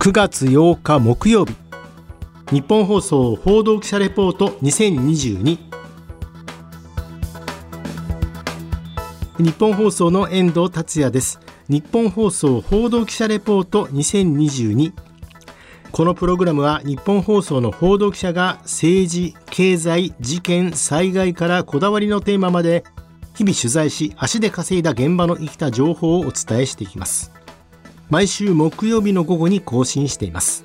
9月8日木曜日。日本放送報道記者レポート2022日本放送の遠藤達也です。日本放送報道記者レポート2022このプログラムは日本放送の報道記者が政治、経済、事件、災害からこだわりのテーマまで日々取材し足で稼いだ現場の生きた情報をお伝えしていきます。毎週木曜日の午後に更新しています。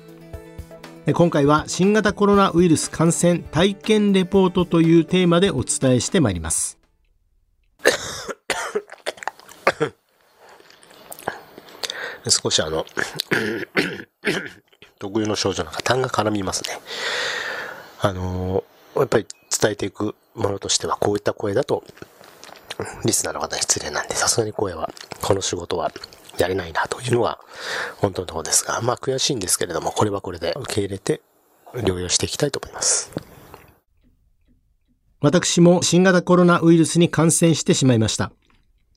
今回は新型コロナウイルス感染体験レポートというテーマでお伝えしてまいります。少しあの 特有の症状なんか痰が絡みますね。あのやっぱり伝えていくものとしてはこういった声だとリスナーの方に失礼なんでさすがに声はこの仕事はやれないなというのは本当のところですが、まあ悔しいんですけれども、これはこれで受け入れて療養していきたいと思います。私も新型コロナウイルスに感染してしまいました。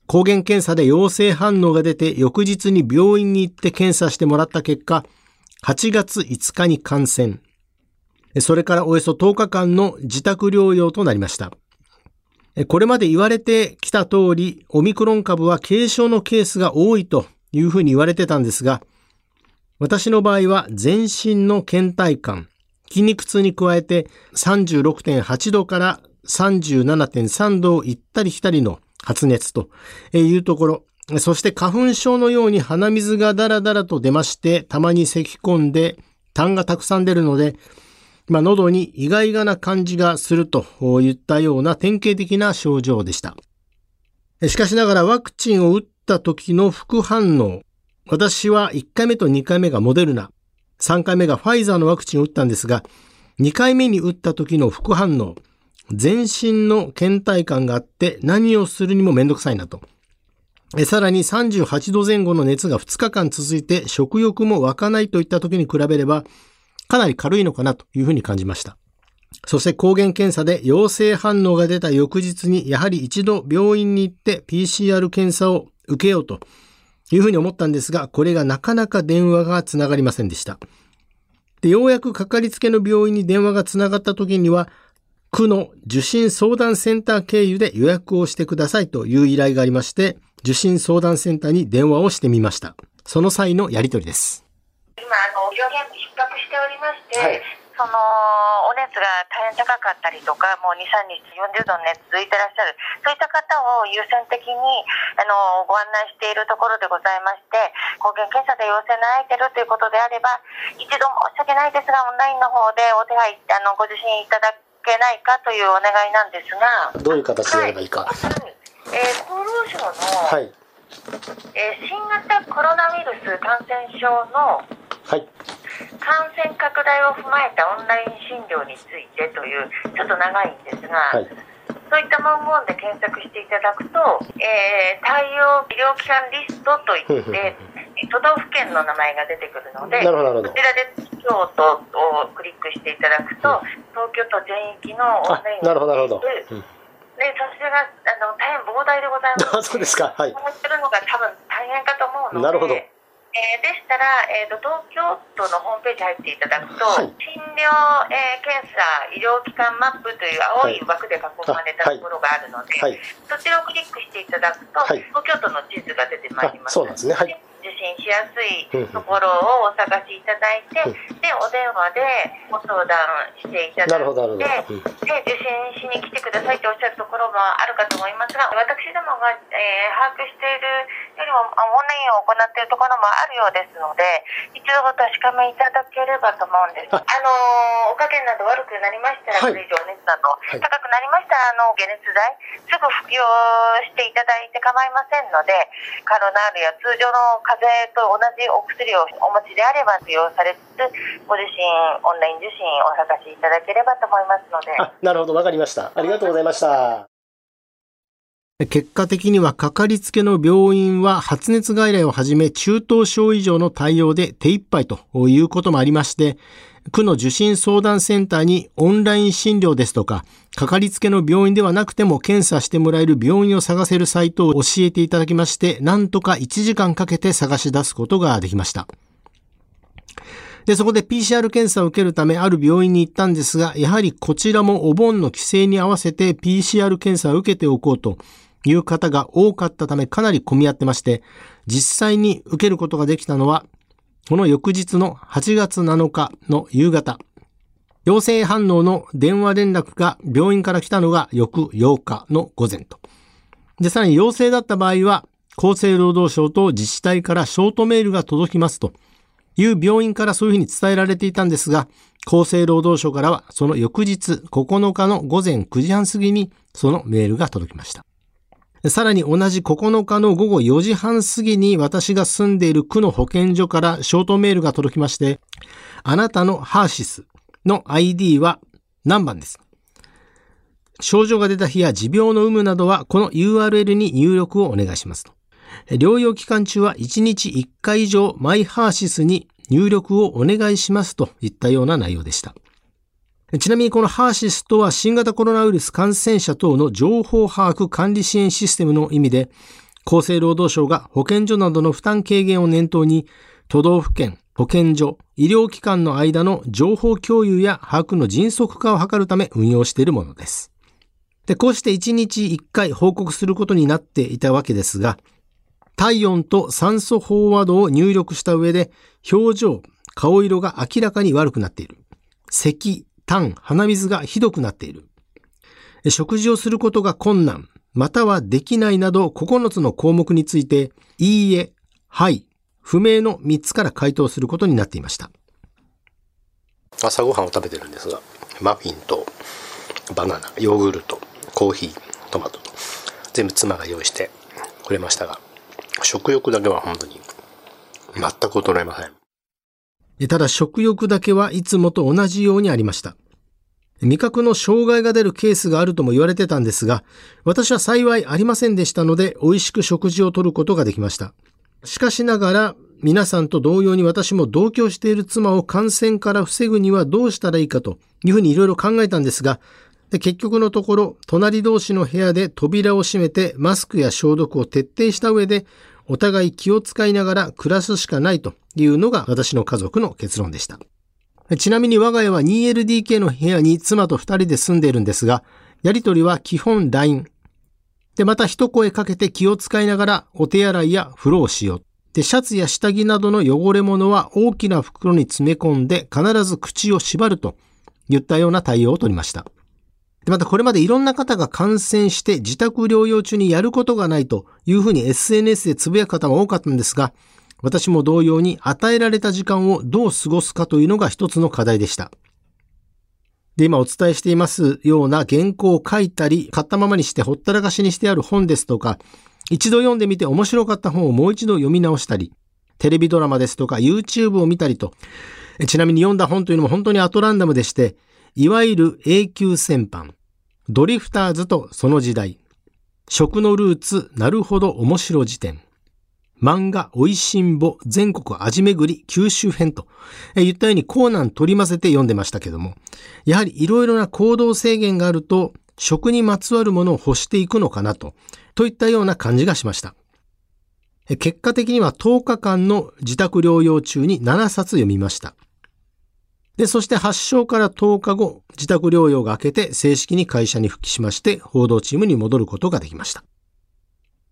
抗原検査で陽性反応が出て翌日に病院に行って検査してもらった結果、8月5日に感染。それからおよそ10日間の自宅療養となりました。これまで言われてきた通り、オミクロン株は軽症のケースが多いというふうに言われてたんですが、私の場合は全身の倦怠感、筋肉痛に加えて36.8度から37.3度を行ったり来たりの発熱というところ、そして花粉症のように鼻水がダラダラと出まして、たまに咳き込んで、痰がたくさん出るので、まあ、喉に意外がな感じがするといったような典型的な症状でした。しかしながらワクチンを打った時の副反応、私は1回目と2回目がモデルナ、3回目がファイザーのワクチンを打ったんですが、2回目に打った時の副反応、全身の倦怠感があって何をするにもめんどくさいなと。さらに38度前後の熱が2日間続いて食欲も湧かないといった時に比べればかなり軽いのかなというふうに感じました。そして抗原検査で陽性反応が出た翌日にやはり一度病院に行って PCR 検査を受けようというふうに思ったんですが、これがなかなか電話がつながりませんでした。で、ようやくかかりつけの病院に電話がつながった時には、区の受診相談センター経由で予約をしてくださいという依頼がありまして、受診相談センターに電話をしてみました。その際のやりとりです。今、あの、病院逼迫しておりまして、はい、そのお熱が大変高かったりとか、もう2、3日40度の熱続いてらっしゃる、そういった方を優先的にあのご案内しているところでございまして、抗原検査で陽性になられているということであれば、一度申し訳ないですが、オンラインの方でお手配あのご受診いただけないかというお願いなんですが、どういう形でやればいいか。はい、えー、厚労省の、はい。えー、新型コロナウイルス感染症のはい、感染拡大を踏まえたオンライン診療についてというちょっと長いんですが、はい、そういった文言で検索していただくと、えー、対応医療機関リストといって都道府県の名前が出てくるのでこちらで京都をクリックしていただくと、東京都全域のオンラインなるほどなるほど、でそちらがあの大変膨大でございます。そうですか。はい。ってるのが多分大変かと思うので。なるほど。えー、でしたら、えーと、東京都のホームページ入っていただくと、はい、診療、えー、検査医療機関マップという青い枠で囲まれたところがあるので、はい、そちらをクリックしていただくと、東京都の地図が出てまいります。そうなんですね、はい受診しやすいところをお探しいただいて、でお電話でご相談していただいて、で受診しに来てくださいっておっしゃるところもあるかと思いますが、私どもが、えー、把握しているよりもオンラインを行っているところもあるようですので、一度お確かめいただければと思うんです。あのお加減など悪くなりましたら、それ以上熱など高くなりましたら、あの解熱剤すぐ服用していただいて構いませんので、カロナールや通常の風邪と同じお薬をお持ちであれば使用されつつご自身オンライン受診をお探しいただければと思いますので。なるほど。わかりました。ありがとうございました。結果的にはかかりつけの病院は発熱外来をはじめ中等症以上の対応で手一杯ということもありまして、区の受診相談センターにオンライン診療ですとか、かかりつけの病院ではなくても検査してもらえる病院を探せるサイトを教えていただきまして、なんとか1時間かけて探し出すことができました。で、そこで PCR 検査を受けるためある病院に行ったんですが、やはりこちらもお盆の帰省に合わせて PCR 検査を受けておこうという方が多かったためかなり混み合ってまして、実際に受けることができたのは、この翌日の8月7日の夕方、陽性反応の電話連絡が病院から来たのが翌8日の午前と。で、さらに陽性だった場合は、厚生労働省と自治体からショートメールが届きますという病院からそういうふうに伝えられていたんですが、厚生労働省からはその翌日9日の午前9時半過ぎにそのメールが届きました。さらに同じ9日の午後4時半過ぎに私が住んでいる区の保健所からショートメールが届きまして、あなたのハーシスの ID は何番です？症状が出た日や持病の有無などはこの URL に入力をお願いしますと。療養期間中は1日1回以上マイハーシスに入力をお願いしますといったような内容でした。ちなみにこのハーシスとは新型コロナウイルス感染者等の情報把握管理支援システムの意味で、厚生労働省が保健所などの負担軽減を念頭に、都道府県、保健所、医療機関の間の情報共有や把握の迅速化を図るため運用しているものです。で、こうして1日1回報告することになっていたわけですが、体温と酸素飽和度を入力した上で、表情、顔色が明らかに悪くなっている。咳、痰、鼻水がひどくなっている。食事をすることが困難、またはできないなど9つの項目について、いいえ、はい、不明の3つから回答することになっていました。朝ごはんを食べてるんですが、マフィンとバナナ、ヨーグルト、コーヒー、トマトと、全部妻が用意してくれましたが、食欲だけは本当に全く衰えません。ただ食欲だけはいつもと同じようにありました。味覚の障害が出るケースがあるとも言われてたんですが、私は幸いありませんでしたので、美味しく食事をとることができました。しかしながら、皆さんと同様に私も同居している妻を感染から防ぐにはどうしたらいいかというふうにいろいろ考えたんですが、で結局のところ、隣同士の部屋で扉を閉めてマスクや消毒を徹底した上で、お互い気を使いながら暮らすしかないというのが私の家族の結論でした。ちなみに我が家は 2LDK の部屋に妻と2人で住んでいるんですが、やりとりは基本 LINE。で、また一声かけて気を使いながらお手洗いや風呂をしよう。で、シャツや下着などの汚れ物は大きな袋に詰め込んで必ず口を縛るといったような対応をとりました。で、またこれまでいろんな方が感染して自宅療養中にやることがないというふうに SNS でつぶやく方も多かったんですが、私も同様に与えられた時間をどう過ごすかというのが一つの課題でした。で、今お伝えしていますような原稿を書いたり、買ったままにしてほったらかしにしてある本ですとか、一度読んでみて面白かった本をもう一度読み直したり、テレビドラマですとか YouTube を見たりと、ちなみに読んだ本というのも本当にアトランダムでして、いわゆる永久戦犯、ドリフターズとその時代、食のルーツ、なるほど面白辞典、漫画おいしんぼ全国味巡り九州編と、言ったようにコーナン取り混ぜて読んでましたけども、やはりいろいろな行動制限があると、食にまつわるものを欲していくのかなと、といったような感じがしました。結果的には10日間の自宅療養中に7冊読みました。で、そして発症から10日後、自宅療養が明けて正式に会社に復帰しまして、報道チームに戻ることができました。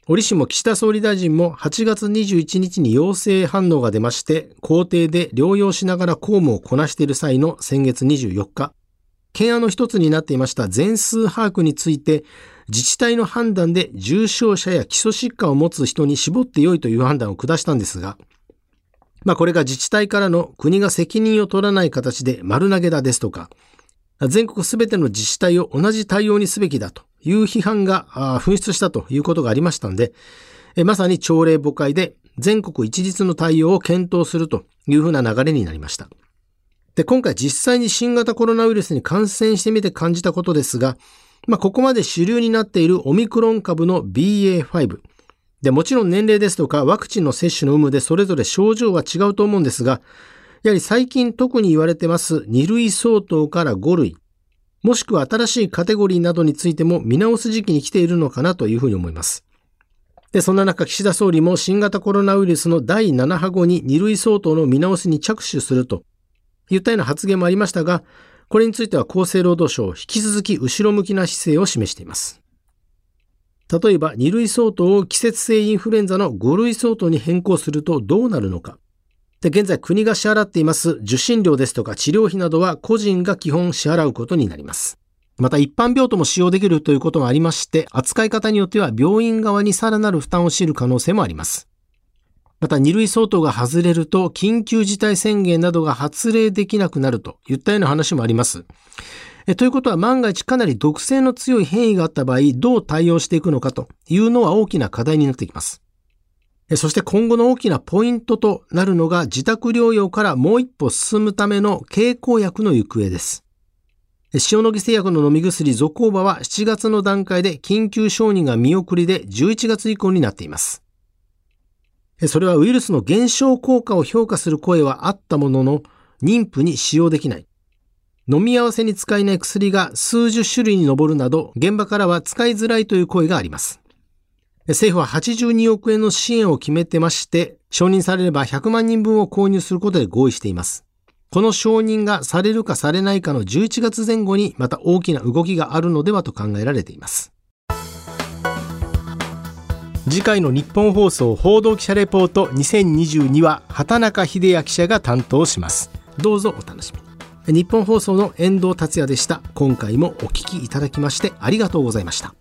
折しも岸田総理大臣も8月21日に陽性反応が出まして、公邸で療養しながら公務をこなしている際の先月24日、懸案の一つになっていました全数把握について、自治体の判断で重症者や基礎疾患を持つ人に絞って良いという判断を下したんですが、まあこれが自治体からの国が責任を取らない形で丸投げだですとか、全国すべての自治体を同じ対応にすべきだという批判が噴出したということがありましたので、まさに朝令暮改で全国一律の対応を検討するというふうな流れになりました。で、今回実際に新型コロナウイルスに感染してみて感じたことですが、まあ、ここまで主流になっているオミクロン株の BA.5、で、もちろん年齢ですとかワクチンの接種の有無でそれぞれ症状は違うと思うんですが、やはり最近特に言われてます2類相当から5類、もしくは新しいカテゴリーなどについても見直す時期に来ているのかなというふうに思います。で、そんな中、岸田総理も新型コロナウイルスの第7波後に2類相当の見直しに着手すると言ったような発言もありましたが、これについては厚生労働省引き続き後ろ向きな姿勢を示しています。例えば2類相当を季節性インフルエンザの5類相当に変更するとどうなるのか。で現在国が支払っています受診料ですとか治療費などは個人が基本支払うことになります。また一般病棟も使用できるということがありまして、扱い方によっては病院側にさらなる負担を強いる可能性もあります。また2類相当が外れると緊急事態宣言などが発令できなくなるといったような話もあります。えということは万が一かなり毒性の強い変異があった場合、どう対応していくのかというのは大きな課題になってきます。そして今後の大きなポイントとなるのが自宅療養からもう一歩進むための経口薬の行方です。塩野義製薬の飲み薬ゾコーバは7月の段階で緊急承認が見送りで11月以降になっています。それはウイルスの減少効果を評価する声はあったものの、妊婦に使用できない。飲み合わせに使えない薬が数十種類に上るなど、現場からは使いづらいという声があります。政府は82億円の支援を決めてまして、承認されれば100万人分を購入することで合意しています。この承認がされるかされないかの11月前後にまた大きな動きがあるのではと考えられています。次回の日本放送報道記者レポート2022は畑中秀也記者が担当します。どうぞお楽しみに。日本放送の遠藤達也でした。今回もお聞きいただきましてありがとうございました。